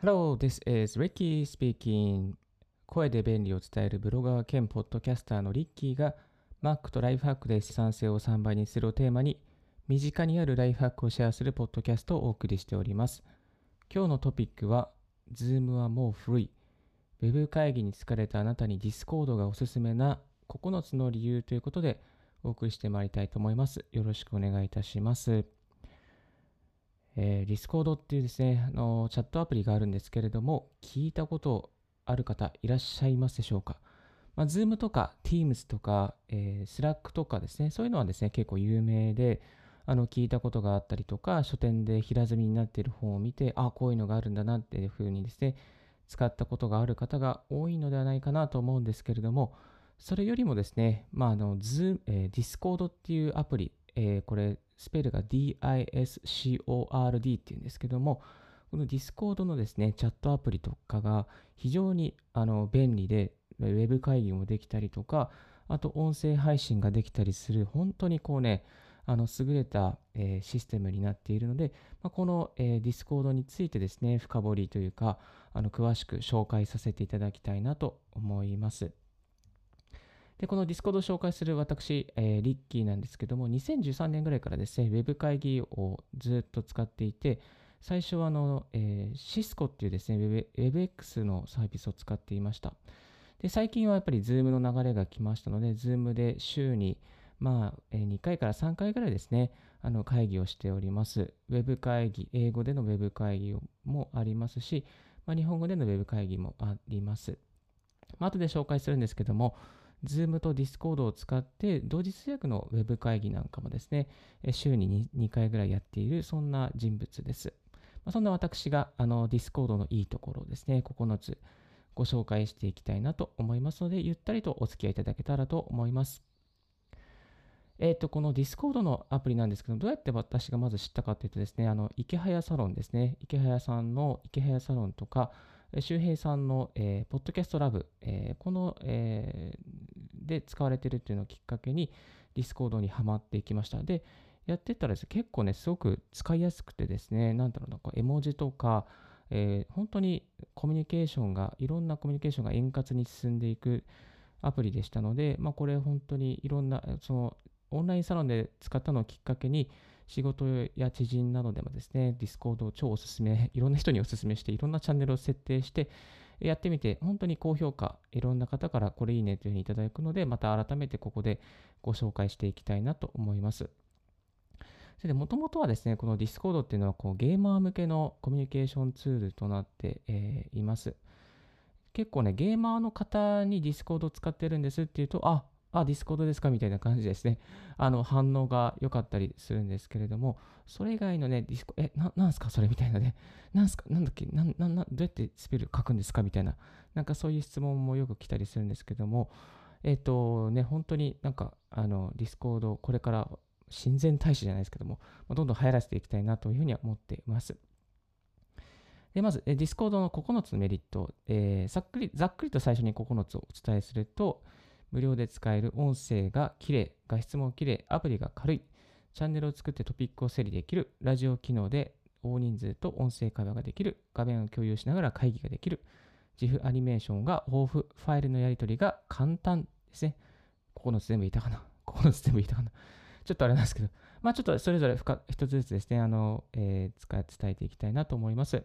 Hello, this is Ricky speaking. 声で便利を伝えるブロガー兼ポッドキャスターのリッキーが Mac とライフハックで資産性を3倍にするをテーマに身近にあるライフハックをシェアするポッドキャストをお送りしております。今日のトピックは Zoom はもう古い。Web 会議に疲れたあなたに Discord がおすすめな9つの理由ということでお送りしてまいりたいと思います。よろしくお願いいたします。えー、Discord っていうですね、あのチャットアプリがあるんですけれども、聞いたことある方いらっしゃいますでしょうか？まあ、Zoom とか Teams とか、えー、Slack とかですね、そういうのはですね、結構有名で、あの聞いたことがあったりとか、書店で平積みになっている本を見て、あ、こういうのがあるんだなっていうふうにですね、使ったことがある方が多いのではないかなと思うんですけれども、それよりもですね、まあ、あの、ズ、えー、Discord っていうアプリ、えー、これ、スペルが DISCORD っていうんですけども、この Discord のですね、チャットアプリとかが非常にあの便利で、ウェブ会議もできたりとか、あと音声配信ができたりする、本当にこうね、あの優れた、えー、システムになっているので、まあ、この、えー、Discord についてですね、深掘りというか、あの詳しく紹介させていただきたいなと思います。で、この Discord を紹介する私、えー、リッキーなんですけども、2013年ぐらいからですね、Web 会議をずっと使っていて、最初はあの、えー、シスコっていうですね、WebX のサービスを使っていました。で、最近はやっぱり Zoom の流れが来ましたので、Zoom で週に、まあ、2回から3回ぐらいですね、あの会議をしております。Web 会議、英語での Web 会議もありますし、まあ、日本語での Web 会議もあります。まあ、後で紹介するんですけども、Zoom と Discord を使って同時通訳の Web 会議なんかもですね、週に 2, 回ぐらいやっている、そんな人物です。そんな私があの Discord のいいところをですね、9つご紹介していきたいなと思いますので、ゆったりとお付き合いいただけたらと思います。えっ、ー、と、この Discord のアプリなんですけど、どうやって私がまず知ったかというとですね、あの、池早サロンですね。池早さんの池早サロンとか、周平さんの、えー、ポッドキャストラボ、えー、この、えー、で使われているというのをきっかけに、 Discord にはまっていきました。で、やってったらですね、結構ね、すごく使いやすくてですね、なんだろうな、絵文字とか、えー、本当にコミュニケーションが、いろんなコミュニケーションが円滑に進んでいくアプリでしたので、まあ、これ本当にいろんな、その、オンラインサロンで使ったのをきっかけに、仕事や知人などでもですね、 Discord を超おすすめ、いろんな人におすすめして、いろんなチャンネルを設定して、やってみて、本当に高評価、いろんな方からこれいいねというふうにいただくので、また改めてここでご紹介していきたいなと思います。それで、もともとはですね、この Discord っていうのはこうゲーマー向けのコミュニケーションツールとなって、えー、います。結構ね、ゲーマーの方に Discord を使ってるんですっていうと、あ、あ、 Discord ですか？みたいな感じですね。あの、反応が良かったりするんですけれども、それ以外のね、ディスコ、え、な、なんすかそれみたいなね。なんすか？なんだっけ？なん、な、な、どうやってスペル書くんですか？みたいな。なんかそういう質問もよく来たりするんですけども、えっ、ー、とね、本当になんか、あの、 Discord、これから親善大使じゃないですけども、どんどん流行らせていきたいなというふうには思っています。でまず、 Discord の9つのメリット、えー、ざっくり、ざっくりと最初に9つをお伝えすると、無料で使える音声が綺麗、画質も綺麗、アプリが軽い、チャンネルを作ってトピックを整理できる、ラジオ機能で大人数と音声会話ができる、画面を共有しながら会議ができる、自負アニメーションが豊富、ファイルのやり取りが簡単ですね。9つ全部言ったかな ?9 つ全部言ったかなちょっとあれなんですけど、まあちょっとそれぞれ一つずつですね、あの、えー、伝えていきたいなと思います。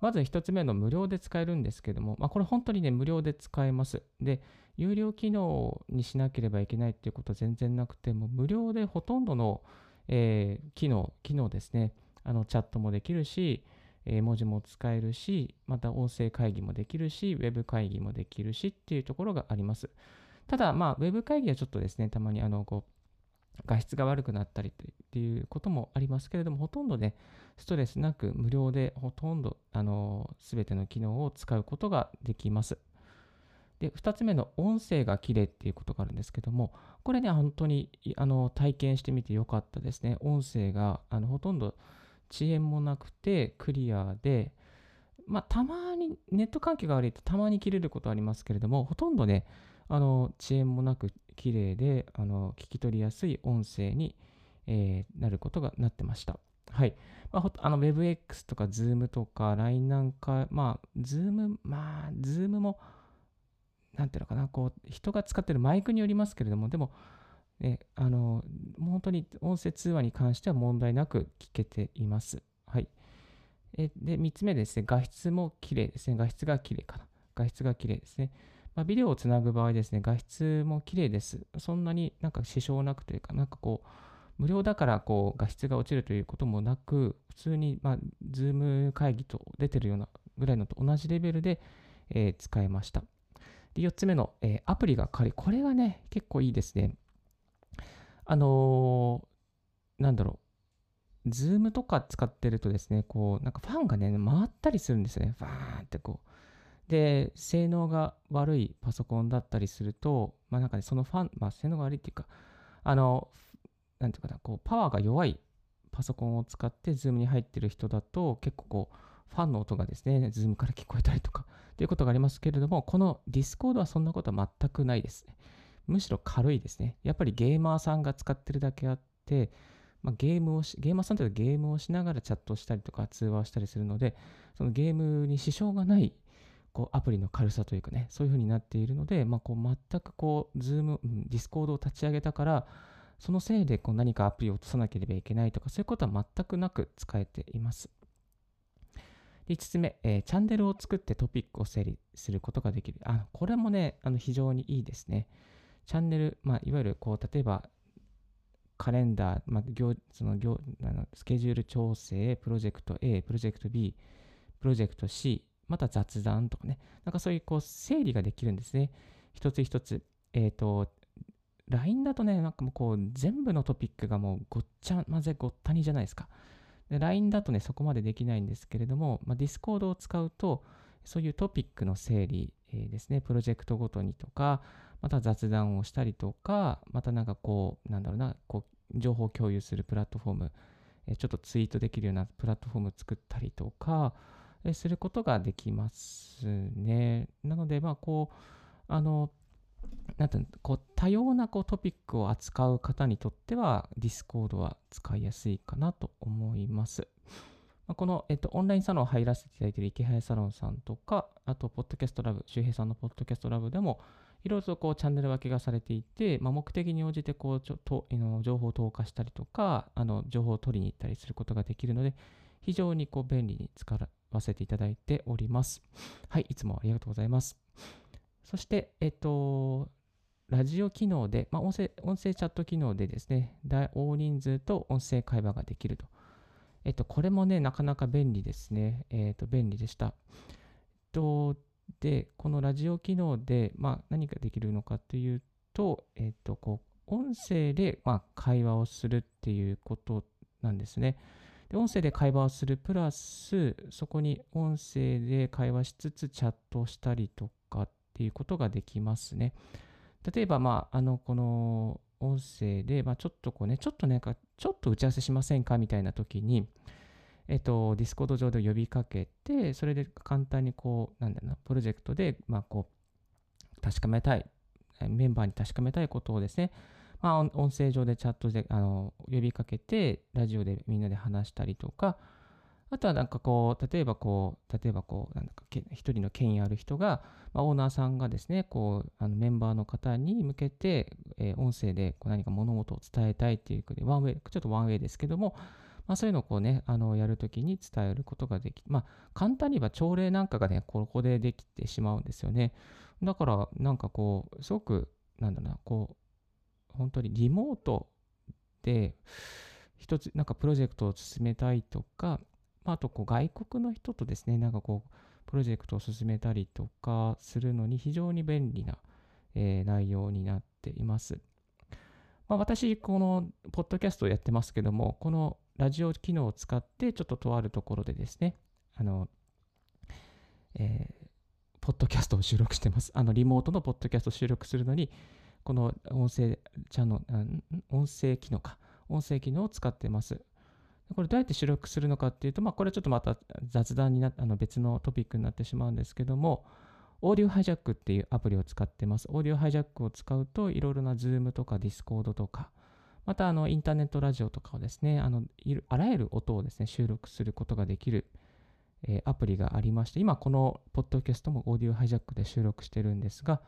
まず1つ目の無料で使えるんですけども、まあ、これ本当にね、無料で使えます。で、有料機能にしなければいけないっていうことは全然なくて、も無料でほとんどの、えー、機能、機能ですね、あのチャットもできるし、え、文字も使えるし、また音声会議もできるし、ウェブ会議もできるしっていうところがあります。ただ、まあ、ウェブ会議はちょっとですね、たまにあの、こう、画質が悪くなったりっていうこともありますけれども、ほとんどね、ストレスなく無料でほとんど、あの、すべての機能を使うことができます。で、2つ目の音声が綺麗っていうことがあるんですけども、これね、本当にあの体験してみてよかったですね。音声があのほとんど遅延もなくてクリアで、まあ、たまにネット環境が悪いとたまに切れることありますけれども、ほとんどね、あの遅延もなく綺麗であの聞き取りやすい音声に、えー、なることがなってました。はい。まあ、あの WebX とか Zoom とか LINE なんか、まあ、Zoom、まあ、Zoom も、なんていうのかな、こう、人が使ってるマイクによりますけれども、でも、ね、あの、本当に音声通話に関しては問題なく聞けています。はい。えで、3つ目ですね、画質も綺麗ですね。画質が綺麗かな。画質が綺麗ですね。まあ、ビデオをつなぐ場合ですね、画質も綺麗です。そんなになんか支障なくというか、なんかこう、無料だからこう画質が落ちるということもなく、普通に、まあ、Zoom 会議と出てるようなぐらいのと同じレベルで、えー、使えました。で4つ目の、えー、アプリが軽い。これがね、結構いいですね。あのー、なんだろう。Zoom とか使ってるとですね、こう、なんかファンがね、回ったりするんですよね。バーンってこう。で、性能が悪いパソコンだったりすると、まあなんかね、そのファン、まあ性能が悪いっていうか、あの、なんていうかな、こう、パワーが弱いパソコンを使って Zoom に入ってる人だと、結構こう、ファンの音がですね、Zoom から聞こえたりとか、ということがありますけれども、この Discord はそんなことは全くないですね。むしろ軽いですね。やっぱりゲーマーさんが使ってるだけあって、まあ、ゲームをし、ゲーマーさんというとゲームをしながらチャットしたりとか通話をしたりするので、そのゲームに支障がないこうアプリの軽さというかね、そういう風になっているので、まあ、こう全くこう、Zoom、Discord を立ち上げたから、そのせいでこう何かアプリを落とさなければいけないとか、そういうことは全くなく使えています。5つ目、えー、チャンネルを作ってトピックを整理することができる。あこれもね、あの非常にいいですね。チャンネル、まあ、いわゆるこう、例えば、カレンダー、まあ、行その行あのスケジュール調整、プロジェクト A、プロジェクト B、プロジェクト C、また雑談とかね、なんかそういうこう整理ができるんですね。一つ一つ。えっ、ー、と、LINE だとね、なんかもうこう、全部のトピックがもうごっちゃ混ぜごったにじゃないですか。で LINE だとね、そこまでできないんですけれども、まあ、Discord を使うと、そういうトピックの整理、えー、ですね、プロジェクトごとにとか、また雑談をしたりとか、またなんかこう、なんだろうな、こう、情報共有するプラットフォーム、えー、ちょっとツイートできるようなプラットフォーム作ったりとか、えー、することができますね。なので、まあ、こう、あの、なんてこう多様なこうトピックを扱う方にとっては Discord は使いやすいかなと思います。まあ、この、えっと、オンラインサロン入らせていただいている池早サロンさんとか、あと、ポッドキャストラブ、周平さんのポッドキャストラブでも、いろいろとこうチャンネル分けがされていて、まあ、目的に応じてこうちょとの情報を投下したりとか、あの情報を取りに行ったりすることができるので、非常にこう便利に使わせていただいております。はい、いつもありがとうございます。そして、えっと、ラジオ機能で、まあ、音声、音声チャット機能でですね、大人数と音声会話ができると。えっと、これもね、なかなか便利ですね。えっと、便利でした。えっと、で、このラジオ機能で、まあ、何ができるのかというと、えっと、こう、音声で、まあ、会話をするっていうことなんですね。で、音声で会話をするプラス、そこに音声で会話しつつチャットしたりとかっていうことができますね。例えば、まあ、あの、この音声で、まあ、ちょっとこうね、ちょっとなんか、ちょっと打ち合わせしませんかみたいな時に、えっと、 Discord 上で呼びかけて、それで簡単にこう、なんだろうな、プロジェクトで、まあ、こう、確かめたい、メンバーに確かめたいことをですね、まあ、音声上でチャットで、あの、呼びかけて、ラジオでみんなで話したりとか、あとはなんかこう、例えばこう、例えばこう、なんだか一人の権威ある人が、まあ、オーナーさんがですね、こう、あのメンバーの方に向けて、えー、音声でこう何か物事を伝えたいっていうことで、ワンウェイ、ちょっとワンウェイですけども、まあ、そういうのをこうね、あの、やるときに伝えることができ、まあ、簡単に言えば朝礼なんかがね、ここでできてしまうんですよね。だから、なんかこう、すごく、なんだろうな、こう、本当にリモートで、一つ、なんかプロジェクトを進めたいとか、まあ、とこう外国の人とですね、なんかこう、プロジェクトを進めたりとかするのに非常に便利な、えー、内容になっています。まあ、私、このポッドキャストをやってますけども、このラジオ機能を使って、ちょっととあるところでですね、あの、えー、ポッドキャストを収録してます。あの、リモートのポッドキャストを収録するのに、この音声チャンネル、音声機能か、音声機能を使ってます。これどうやって収録するのかっていうと、まあ、これはちょっとまた雑談になあの別のトピックになってしまうんですけども、オーディオハイジャックっていうアプリを使ってます。オーディオハイジャックを使うと、いろいろな Zoom とか Discord とか、また、あの、インターネットラジオとかをですね、あの、あらゆる音をですね、収録することができる、え、アプリがありまして、今、このポッドキャストもオーディオハイジャックで収録してるんですが、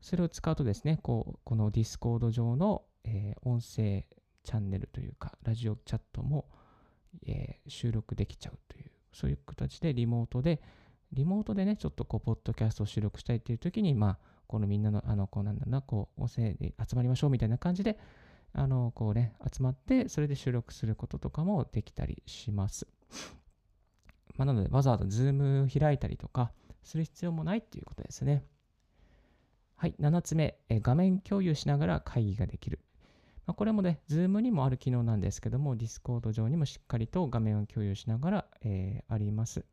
それを使うとですね、こうこの Discord 上の、え、音声チャンネルというか、ラジオチャットも、えー、収録できちゃうという、そういう形でリモートで、リモートでね、ちょっとこう、ポッドキャストを収録したいっていう時に、まあ、このみんなの、あの、こうなんだろうな、こう、音声で集まりましょうみたいな感じで、あの、こうね、集まって、それで収録することとかもできたりします。まあ、なので、わざわざ Zoom 開いたりとかする必要もないっていうことですね。はい、7つ目、え画面共有しながら会議ができる。まあ、これもね、Zoom にもある機能なんですけども、Discord 上にもしっかりと画面を共有しながら、えー、あります。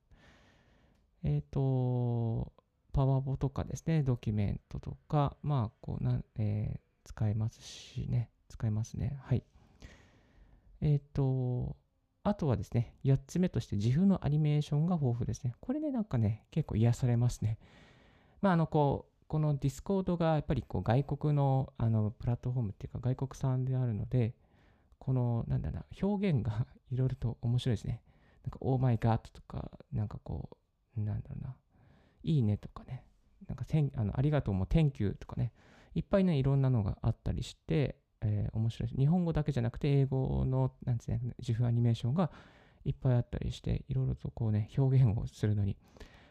えっ、ー、と、パワポとかですね、ドキュメントとか、まあ、こうな、えー、使えますしね、使えますね。はい。えっ、ー、と、あとはですね、8つ目として GIF のアニメーションが豊富ですね。これね、なんかね、結構癒されますね。まあ、あの、こう、この Discord がやっぱりこう外国のあのプラットフォームっていうか外国産であるので、このなんだな、表現がいろいろと面白いですね。なんか、 Oh my god とか、なんかこう、なんだろうな、いいねとかね、なんかあのありがとうも Thank you とかね、いっぱいね、いろんなのがあったりして、えー、面白い。日本語だけじゃなくて、英語の、なんですね、自負アニメーションがいっぱいあったりして、いろいろとこうね、表現をするのに、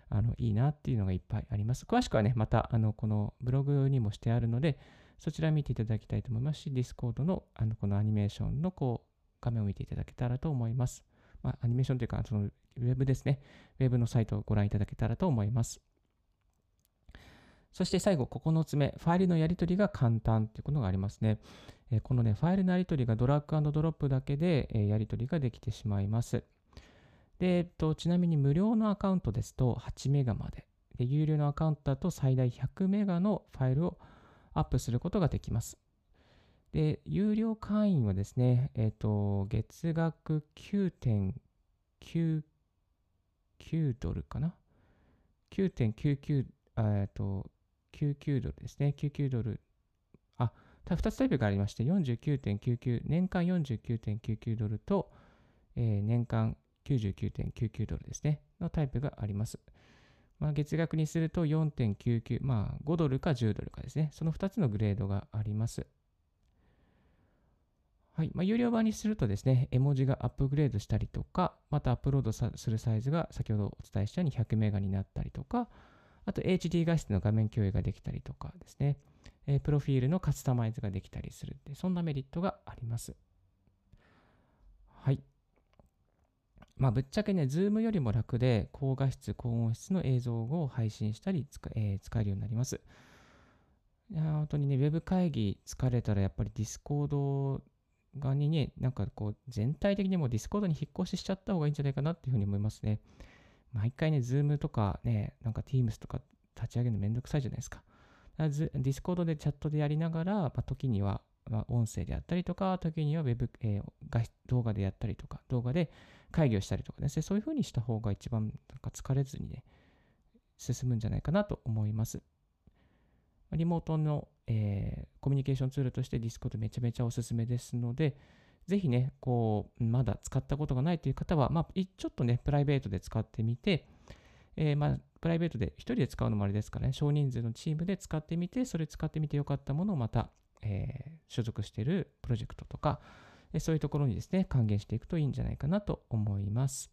あのいいなっていうのがいっぱいあります。詳しくはね、またあのこのブログにもしてあるので、そちら見ていただきたいと思いますし、Discord のあのこのアニメーションのこう画面を見ていただけたらと思います。まあ、アニメーションというか、そのウェブですね。ウェブのサイトをご覧いただけたらと思います。そして最後、9つ目、ファイルのやり取りが簡単ということがありますね。えこのね、ファイルのやり取りがドラッグドロップだけで、えやり取りができてしまいます。で、えっと、ちなみに無料のアカウントですと8メガまで。で、有料のアカウントだと最大100メガのファイルをアップすることができます。で、有料会員はですね、えっと、月額9.99ドルかな ?9.99、えっと、99ドルですね。99ドル。あ、2つタイプがありまして、49.99、年間49.99ドルと、えー、年間99.99ドルですね、のタイプがあります。まあ、月額にすると4.99、まあ5ドルか10ドルかですね、その2つのグレードがあります。はい。まあ、有料版にするとですね、絵文字がアップグレードしたりとか、またアップロードするサイズが先ほどお伝えしたように100メガになったりとか、あと HD 画質の画面共有ができたりとかですね、えー、プロフィールのカスタマイズができたりするってそんなメリットがあります。はい。まあ、ぶっちゃけね、 Zoom よりも楽で、高画質、高音質の映像を配信したり使,、えー、使えるようになります。いや本当にね、ウェブ会議疲れたら、やっぱり Discord 側にね、なんかこう、全体的にも Discord に引っ越ししちゃった方がいいんじゃないかなっていうふうに思いますね。毎回ね、 Zoom とかね、なんか Teams とか立ち上げるのめんどくさいじゃないですか。 Discord でチャットでやりながら、まあ、時には、まあ、音声であったりとか、時にはウェブ、えー、動画でやったりとか、動画で会議をしたりとかですね、そういうふうにした方が一番なんか疲れずにね、進むんじゃないかなと思います。リモートの、えー、コミュニケーションツールとして Discord めちゃめちゃおすすめですので、ぜひね、こう、まだ使ったことがないという方は、まあ、ちょっとね、プライベートで使ってみて、えー、まあ、プライベートで1人で使うのもあれですからね、少人数のチームで使ってみて、それ使ってみてよかったものをまた、えー、所属しているプロジェクトとか、そういうところにですね、還元していくといいんじゃないかなと思います。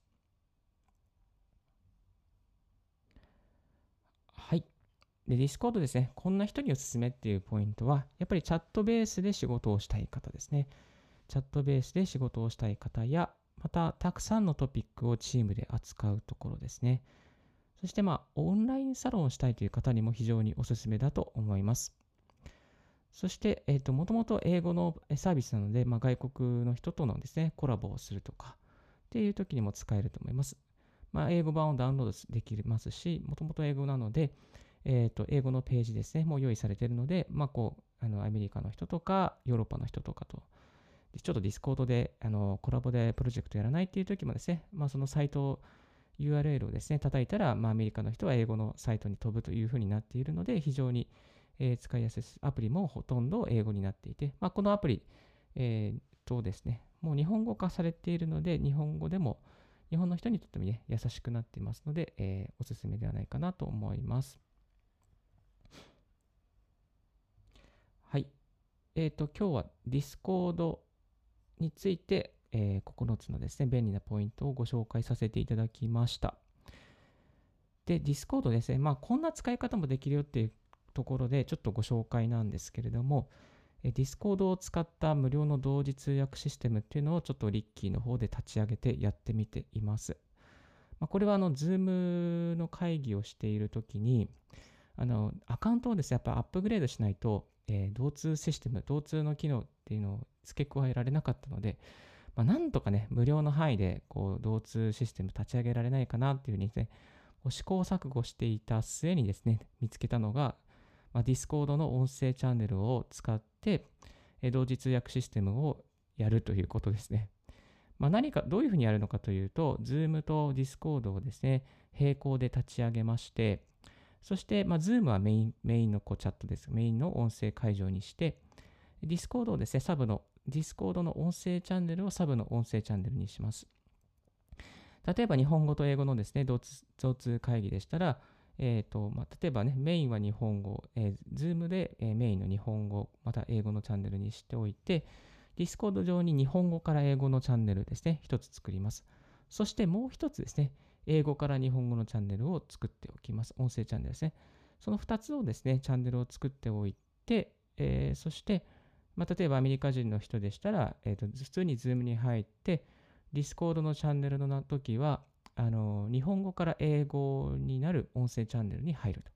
はい。で、Discord ですね、こんな人におすすめっていうポイントは、やっぱりチャットベースで仕事をしたい方ですね。チャットベースで仕事をしたい方や、また、たくさんのトピックをチームで扱うところですね。そして、まあ、オンラインサロンをしたいという方にも非常におすすめだと思います。そして、えっ、ー、と、もともと英語のサービスなので、まあ、外国の人とのですね、コラボをするとか、っていう時にも使えると思います。まあ、英語版をダウンロードできますし、もともと英語なので、えっ、ー、と、英語のページですね、もう用意されているので、まあ、こう、あの、アメリカの人とか、ヨーロッパの人とかと、ちょっと Discord で、あの、コラボでプロジェクトやらないっていう時もですね、まあ、そのサイト URL をですね、叩いたら、まあ、アメリカの人は英語のサイトに飛ぶというふうになっているので、非常にえー、使いやすい。アプリもほとんど英語になっていて、まあ、このアプリ、えー、とですね、もう日本語化されているので、日本語でも、日本の人にとってもね、優しくなっていますので、えー、おすすめではないかなと思います。はい。えっ、ー、と、今日は Discord について、えー、9つのですね、便利なポイントをご紹介させていただきました。で、Discord ですね、まあ、こんな使い方もできるよっていうところで、ちょっとご紹介なんですけれども、Discord を使った無料の同時通訳システムっていうのをちょっとリッキーの方で立ち上げてやってみています。まあ、これはあの Zoom の会議をしているときに、あのアカウントをですね、やっぱアップグレードしないと、えー、同通システム、同通の機能っていうのを付け加えられなかったので、まあ、なんとかね、無料の範囲でこう同通システム立ち上げられないかなっていうふうにですね、試行錯誤していた末にですね、見つけたのが、まあ、Discord の音声チャンネルを使って、え同時通訳システムをやるということですね。まあ、何か、どういうふうにやるのかというと、Zoom と Discord をですね、並行で立ち上げまして、そして、まあ、Zoom はメインメインのこうチャットです。メインの音声会場にして、Discord をですね、サブの、Discord の音声チャンネルをサブの音声チャンネルにします。例えば日本語と英語のですね、同通会議でしたら、えーとまあ、例えばね、メインは日本語、えー、Zoom で、えー、メインの日本語、また英語のチャンネルにしておいて、Discord 上に日本語から英語のチャンネルですね、一つ作ります。そしてもう一つですね、英語から日本語のチャンネルを作っておきます。音声チャンネルですね。その2つをですね、チャンネルを作っておいて、えー、そして、まあ、例えばアメリカ人の人でしたら、えーと、普通に Zoom に入って、Discord のチャンネルの時は、あの日本語から英語になる音声チャンネルに入ると。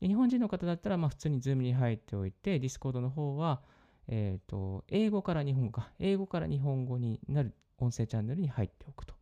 で日本人の方だったら、まあ、普通に Zoom に入っておいて、Discord の方は、えーと、英語から日本語か、英語から日本語になる音声チャンネルに入っておくと。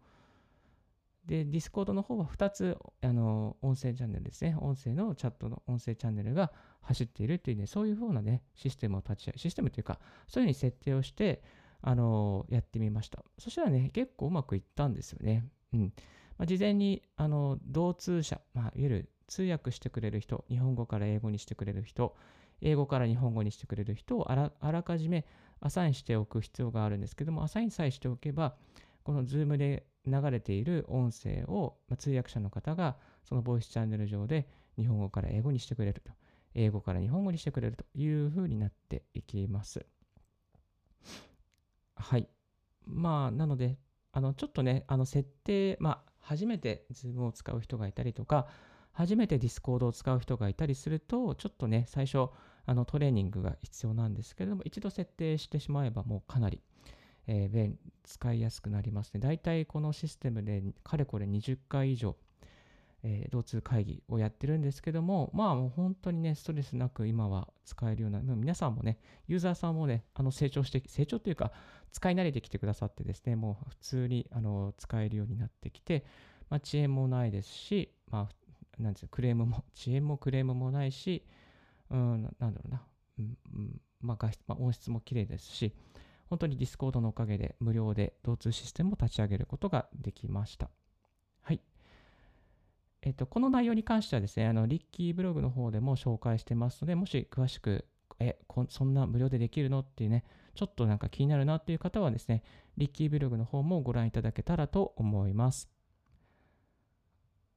で、Discord の方は2つあの音声チャンネルですね。音声のチャットの音声チャンネルが走っているというね、そういうふうなね、システムを立ち上げ、システムというか、そういうふうに設定をして、あのやってみました。そしたらね、結構うまくいったんですよね。うん。まあ、事前に、あの、同通者、まあ、いわゆる通訳してくれる人、日本語から英語にしてくれる人、英語から日本語にしてくれる人をあらあらかじめアサインしておく必要があるんですけども、アサインさえしておけば、この Zoom で流れている音声を、まあ、通訳者の方がそのボイスチャンネル上で日本語から英語にしてくれると。英語から日本語にしてくれるというふうになっていきます。はい。まあ、なので、あの、ちょっとね、あの、設定、まあ、初めて Zoom を使う人がいたりとか、初めて Discord を使う人がいたりすると、ちょっとね、最初、あのトレーニングが必要なんですけれども、一度設定してしまえばもうかなり、えー、使いやすくなりますね。だいたいこのシステムでかれこれ20回以上、えー、同通会議をやってるんですけども、まあもう本当にね、ストレスなく今は使えるような、もう皆さんもね、ユーザーさんもね、あの成長して、成長というか、使い慣れてきてくださってですね、もう普通にあの使えるようになってきて、まあ、遅延もないですし、まあ、なんですクレームも、遅延もクレームもないし、うん、なんだろうな、うんまあ画質まあ、音質も綺麗ですし、本当に Discord のおかげで無料で同通システムを立ち上げることができました。えっと、この内容に関してはですね、あの、リッキーブログの方でも紹介してますので、もし詳しく、え、そんな無料でできるのっていうね、ちょっとなんか気になるなっていう方はですね、リッキーブログの方もご覧いただけたらと思います。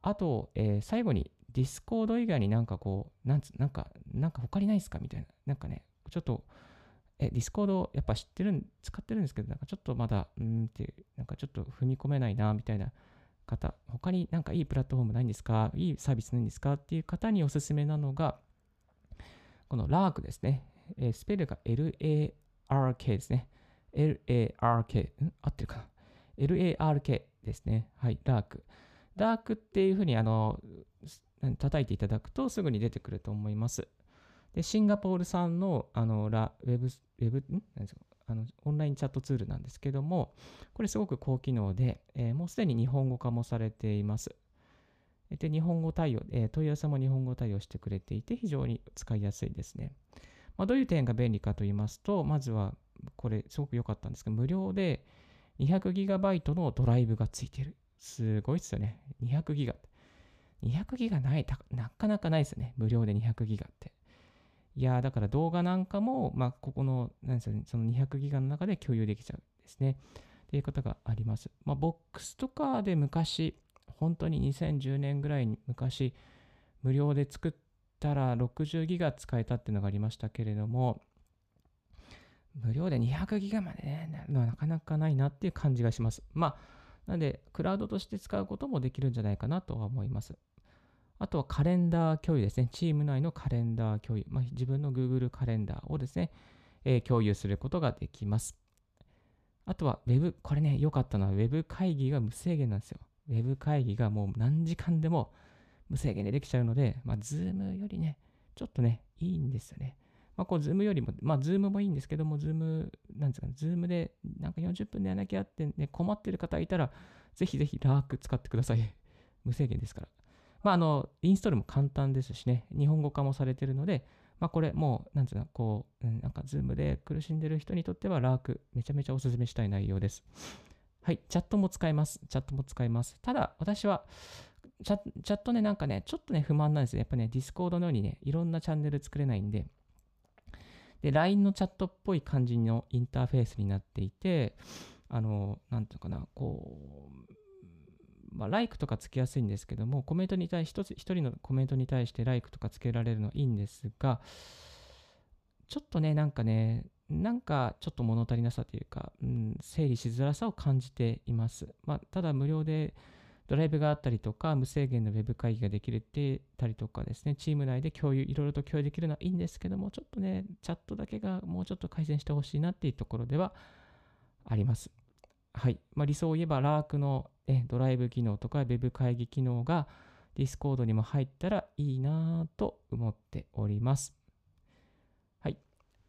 あと、えー、最後に、 Discord 以外になんかこう、なんつ、なんか、なんか他にないですかみたいな。なんかね、ちょっと、え、 Discord やっぱ知ってるん、使ってるんですけど、なんかちょっとまだ、うんって、なんかちょっと踏み込めないな、みたいな方、他になんかいいプラットフォームないんですか？いいサービスないんですか？っていう方におすすめなのが、この LARK ですね。えー、スペルが LARK ですね。LARK。ん？合ってるかな ?LARK ですね。はい、ラーク。ラークっていうふうにあの叩いていただくとすぐに出てくると思います。で、シンガポール産のあのラウェブ、ウェブ、ん？何ですか？あのオンラインチャットツールなんですけども、これすごく高機能で、えー、もうすでに日本語化もされています。で、日本語対応、えー、問い合わせも日本語対応してくれていて、非常に使いやすいですね。まあ、どういう点が便利かと言いますと、まずは、これすごく良かったんですけど、無料で 200GB のドライブがついてる。すごいですよね。200GB。200ギガない、なかなかないですね。無料で200ギガって。いやだから動画なんかも、まあ、ここの、なんですよね、その200ギガの中で共有できちゃうんですね。っていうことがあります。まあ、ボックスとかで昔、本当に2010年ぐらいに昔、無料で作ったら60ギガ使えたっていうのがありましたけれども、無料で200ギガまでね、なかなかないなっていう感じがします。まあ、なので、クラウドとして使うこともできるんじゃないかなとは思います。あとはカレンダー共有ですね。チーム内のカレンダー共有。まあ、自分の Google カレンダーをですね、えー、共有することができます。あとは Web、これね、良かったのは Web 会議が無制限なんですよ。Web 会議がもう何時間でも無制限でできちゃうので、まあ、Zoom よりね、ちょっとね、いいんですよね。まあ、こう、Zoom よりも、まあ、Zoom もいいんですけども、Zoom、なんですかね、Zoom でなんか40分でやらなきゃってね、困ってる方いたら、ぜひぜひラーク使ってください。無制限ですから。まあ、あの、インストールも簡単ですしね、日本語化もされてるので、まあ、これもう、なんつうの、こう、うん、なんか、ズームで苦しんでる人にとっては、ラーク、めちゃめちゃおすすめしたい内容です。はい、チャットも使えます。チャットも使えます。ただ、私は、チャチャットね、なんかね、ちょっとね、不満なんですよ。やっぱね、 Discord のようにね、いろんなチャンネル作れないんで、で、LINE のチャットっぽい感じのインターフェースになっていて、あの、なんていうかな、こう、まあ、ライクとかつけやすいんですけども、コメントに対し、一つ、一人のコメントに対してライクとかつけられるのいいんですが、ちょっとね、なんかね、なんかちょっと物足りなさというか、うん、整理しづらさを感じています。まあ、ただ無料でドライブがあったりとか、無制限のウェブ会議ができるってたりとかですね、チーム内で共有、いろいろと共有できるのはいいんですけども、ちょっとね、チャットだけがもうちょっと改善してほしいなっていうところではあります。はい。まあ、理想を言えば、ラークのドライブ機能とか Web 会議機能が Discord にも入ったらいいなと思っております。はい。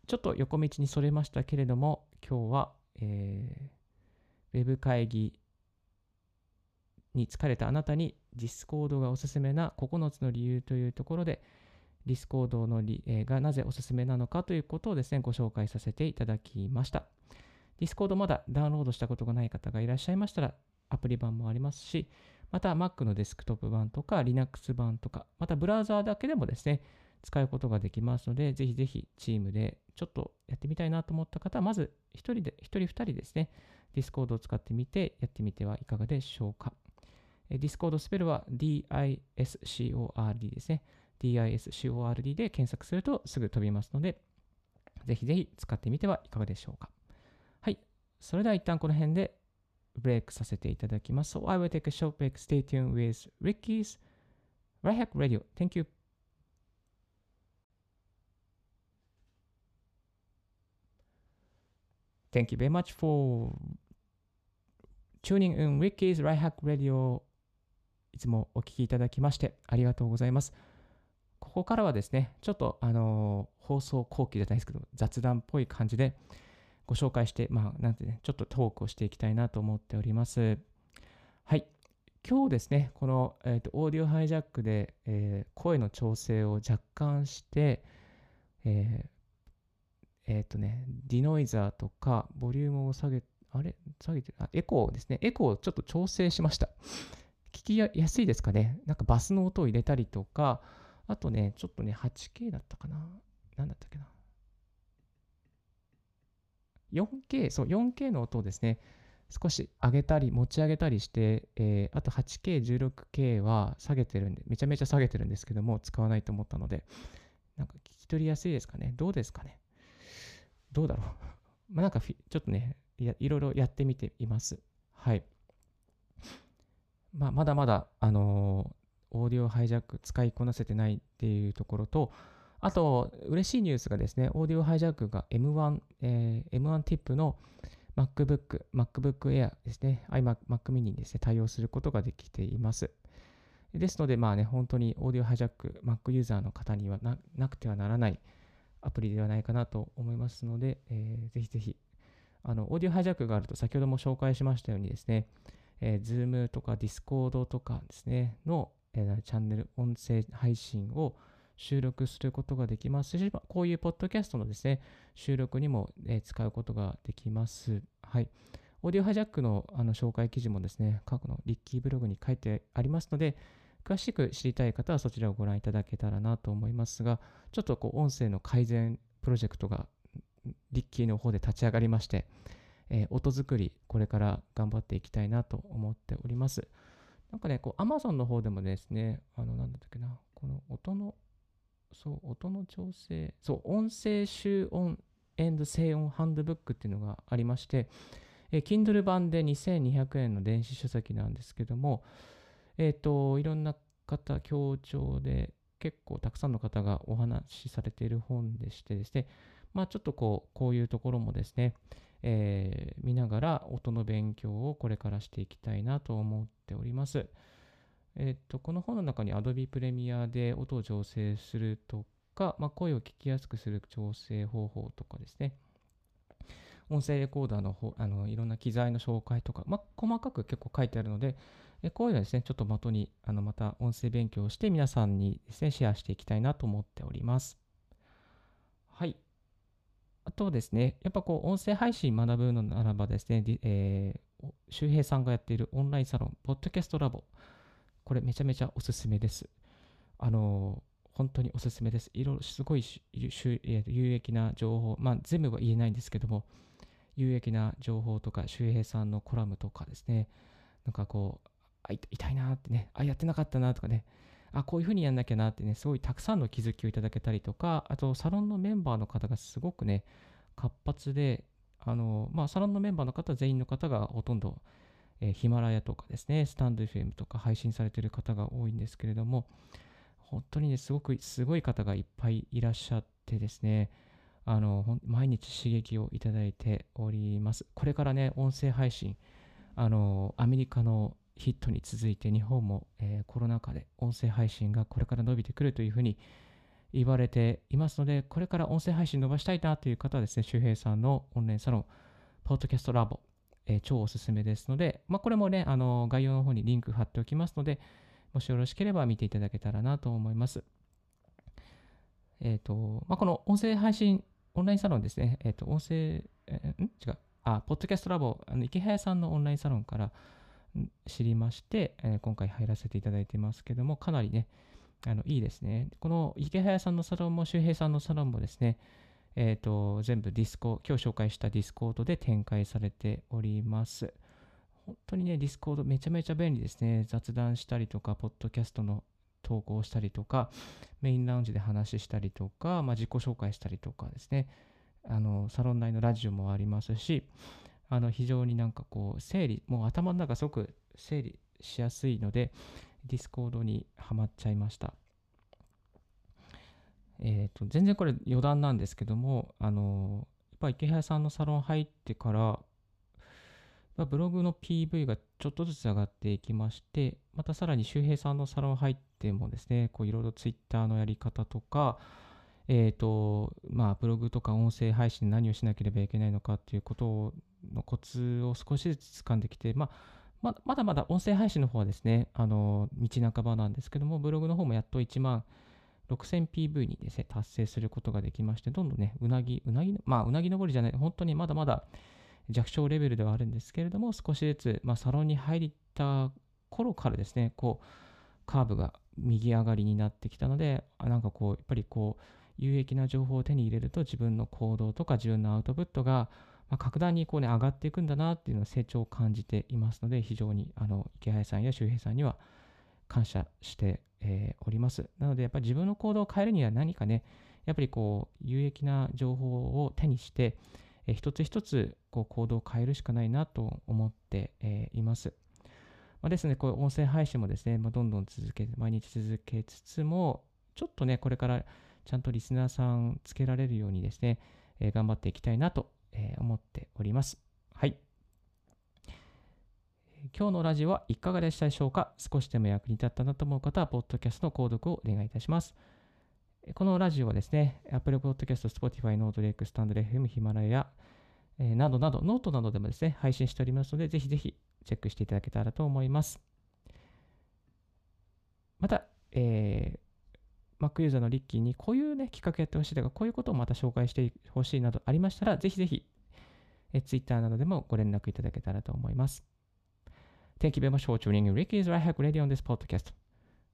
ちょっと横道にそれましたけれども、今日は、えー、Web 会議に疲れたあなたに Discord がおすすめな9つの理由というところで、Discord のり、えー、がなぜおすすめなのかということをですね、ご紹介させていただきました。Discord まだダウンロードしたことがない方がいらっしゃいましたら、アプリ版もありますし、また Mac のデスクトップ版とか Linux 版とか、またブラウザーだけでもですね、使うことができますので、ぜひぜひチームでちょっとやってみたいなと思った方は、まず1人で、1人2人ですね、Discord を使ってみてやってみてはいかがでしょうか。Discord スペルは DISCORD ですね。DISCORD で検索するとすぐ飛びますので、ぜひぜひ使ってみてはいかがでしょうか。はい。それでは一旦この辺でブレイクさせていただきます。So I will take a short break. Stay tuned with Ricky's Right Hack Radio. Thank you. Thank you very much for tuning in Ricky's Right Hack Radio. いつもお聞きいただきましてありがとうございます。ここからはですね、ちょっとあの、放送後期じゃないですけど、雑談っぽい感じで、ご紹介して、まあ、なんてね、ちょっとトークをしていきたいなと思っております。はい。今日ですね、この、えーと、オーディオハイジャックで、えー、声の調整を若干して、えーえー、とね、ディノイザーとか、ボリュームを下げ、あれ？下げてあ、エコーですね。エコーをちょっと調整しました。聞きやすいですかねなんかバスの音を入れたりとか、あとね、ちょっとね、8K だったかな何だったっけな 4K、そう、4K の音をですね、少し上げたり持ち上げたりして、えー、あと 8K、16K は下げてるんで、めちゃめちゃ下げてるんですけども、使わないと思ったので、なんか聞き取りやすいですかね？どうですかね？どうだろう？まあなんかちょっとねいや、いろいろやってみています。はい。まあ、まだまだ、あのー、オーディオハイジャック使いこなせてないっていうところと、あと、嬉しいニュースがですね、オーディオハイジャックが M1、えー、M1 ティップの MacBook、MacBook Air ですね、iMac Mac mini にですね、対応することができています。ですので、まあね、本当にオーディオハイジャック、Mac ユーザーの方にはななくてはならないアプリではないかなと思いますので、えー、ぜひぜひ、あの、オーディオハイジャックがあると、先ほども紹介しましたようにですね、えー、Zoom とか Discord とかですね、の、えー、チャンネル、音声配信を収録することができますし、こういうポッドキャストのですね、収録にも、使うことができます。はい。オーディオハイジャックのあの紹介記事もですね、過去のリッキーブログに書いてありますので、詳しく知りたい方はそちらをご覧いただけたらなと思いますが、ちょっとこう音声の改善プロジェクトがリッキーの方で立ち上がりまして、えー、音作り、これから頑張っていきたいなと思っております。なんかね、こう Amazon の方でもですね、あの、なんだったっけな、この音の、そう、音の調整、そう、音声集音エンド静音ハンドブックっていうのがありまして、えー、Kindle 版で2200円の電子書籍なんですけども、えっ、と、いろんな方、協調で結構たくさんの方がお話しされている本でしてですね、まあちょっとこう、こういうところもですね、えー、見ながら音の勉強をこれからしていきたいなと思っております。えっ、と、この本の中に Adobe Premiere で音を調整するとか、まあ、声を聞きやすくする調整方法とかですね、音声レコーダーのあのいろんな機材の紹介とか、まあ、細かく結構書いてあるので、えこういうのですね、ちょっと的にあのまた音声勉強をして皆さんにですね、シェアしていきたいなと思っております。はい。あとですね、やっぱこう、音声配信学ぶのならばですね、えー、周平さんがやっているオンラインサロン、ポッドキャストラボ、これめちゃめちゃおすすめです。あの本当におすすめです。いろいろすごい有益な情報、まあ全部は言えないんですけども、有益な情報とか、周平さんのコラムとかですね、なんかこう、あ、痛いなってね、あ、やってなかったなとかね、あ、こういうふうにやんなきゃなってね、すごいたくさんの気づきをいただけたりとか、あと、サロンのメンバーの方がすごくね、活発で、あの、まあ、サロンのメンバーの方全員の方がほとんど、え、ヒマラヤとかですね、スタンド FM とか配信されている方が多いんですけれども、本当にね、すごく、すごい方がいっぱいいらっしゃってですね、あの、毎日刺激をいただいております。これからね、音声配信、あの、アメリカのヒットに続いて日本も、えー、コロナ禍で音声配信がこれから伸びてくるというふうに言われていますので、これから音声配信伸ばしたいなという方はですね、周平さんのオンラインサロン、ポッドキャストラボ、えー、超おすすめですので、まあ、これもね、あの概要の方にリンク貼っておきますので、もしよろしければ見ていただけたらなと思います。えっ、ー、と、まあ、この音声配信オンラインサロンですね。えっ、ー、と、音声、えー、ん？違う。あ、ポッドキャストラボ、あの池早さんのオンラインサロンから知りまして、えー、今回入らせていただいてますけども、かなりね、あのいいですね。この池早さんのサロンも周平さんのサロンもですね、えっ、ー、と、全部ディスコ、今日紹介した Discord で展開されております。本当にね、 Discord めちゃめちゃ便利ですね。雑談したりとか、ポッドキャストの投稿したりとか、メインラウンジで話したりとか、まあ、自己紹介したりとかですね、あのサロン内のラジオもありますし、あの非常になんかこう整理、もう頭の中すごく整理しやすいので、 Discord にはまっちゃいました。えっ、ー、と、全然これ余談なんですけども、あの、やっぱ池原さんのサロン入ってから、ブログの PV がちょっとずつ上がっていきまして、またさらに周平さんのサロン入ってもですね、こういろいろ Twitter のやり方とか、えっ、と、まあ、ブログとか音声配信何をしなければいけないのかっていうことのコツを少しずつ掴んできて、まあ、まだまだ音声配信の方はですね、あの、道半ばなんですけども、ブログの方もやっと1万 6000PV にですね、達成することができまして、どんどんね、うなぎ、うなぎ、まあ、うなぎ登りじゃない、本当にまだまだ、弱小レベルではあるんですけれども、少しずつ、まあ、サロンに入った頃からですね、こう、カーブが右上がりになってきたので、なんかこう、やっぱりこう、有益な情報を手に入れると自分の行動とか自分のアウトプットが、まあ、格段にこうね、上がっていくんだなっていうのを成長を感じていますので、非常にあの池原さんや周平さんには感謝して、えー、おります。なので、やっぱり自分の行動を変えるには何かね、やっぱりこう、有益な情報を手にして、えー、一つ一つこう行動を変えるしかないなと思って、えー、います。まあ、ですね、こう音声配信もですね、まあ、どんどん続け、毎日続けつつも、ちょっとね、これからちゃんとリスナーさんつけられるようにですね、えー、頑張っていきたいなと、えー、思っております。はい。今日のラジオはいかがでしたでしょうか？少しでも役に立ったなと思う方は、ポッドキャストの購読をお願いいたします。このラジオはですね、Apple Podcast、Spotify、ノートレイク、スタンド FM、ヒマラヤ、えー、などなど、ノートなどでもですね、配信しておりますので、ぜひぜひチェックしていただけたらと思います。また、えー、Mac ユーザーのリッキーにこういうね、企画やってほしいとか、こういうことをまた紹介してほしいなどありましたら、ぜひぜひ、えー、Twitter などでもご連絡いただけたらと思います。Thank you very much for tuning in Ricky's Right Hack Radio on this podcast.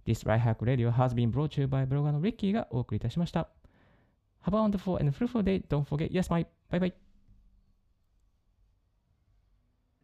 This Right Hack Radio has been brought to you by ブロガーの Ricky がお送りいたしました。Have a wonderful and fruitful day. Don't forget, yes, my. Bye bye.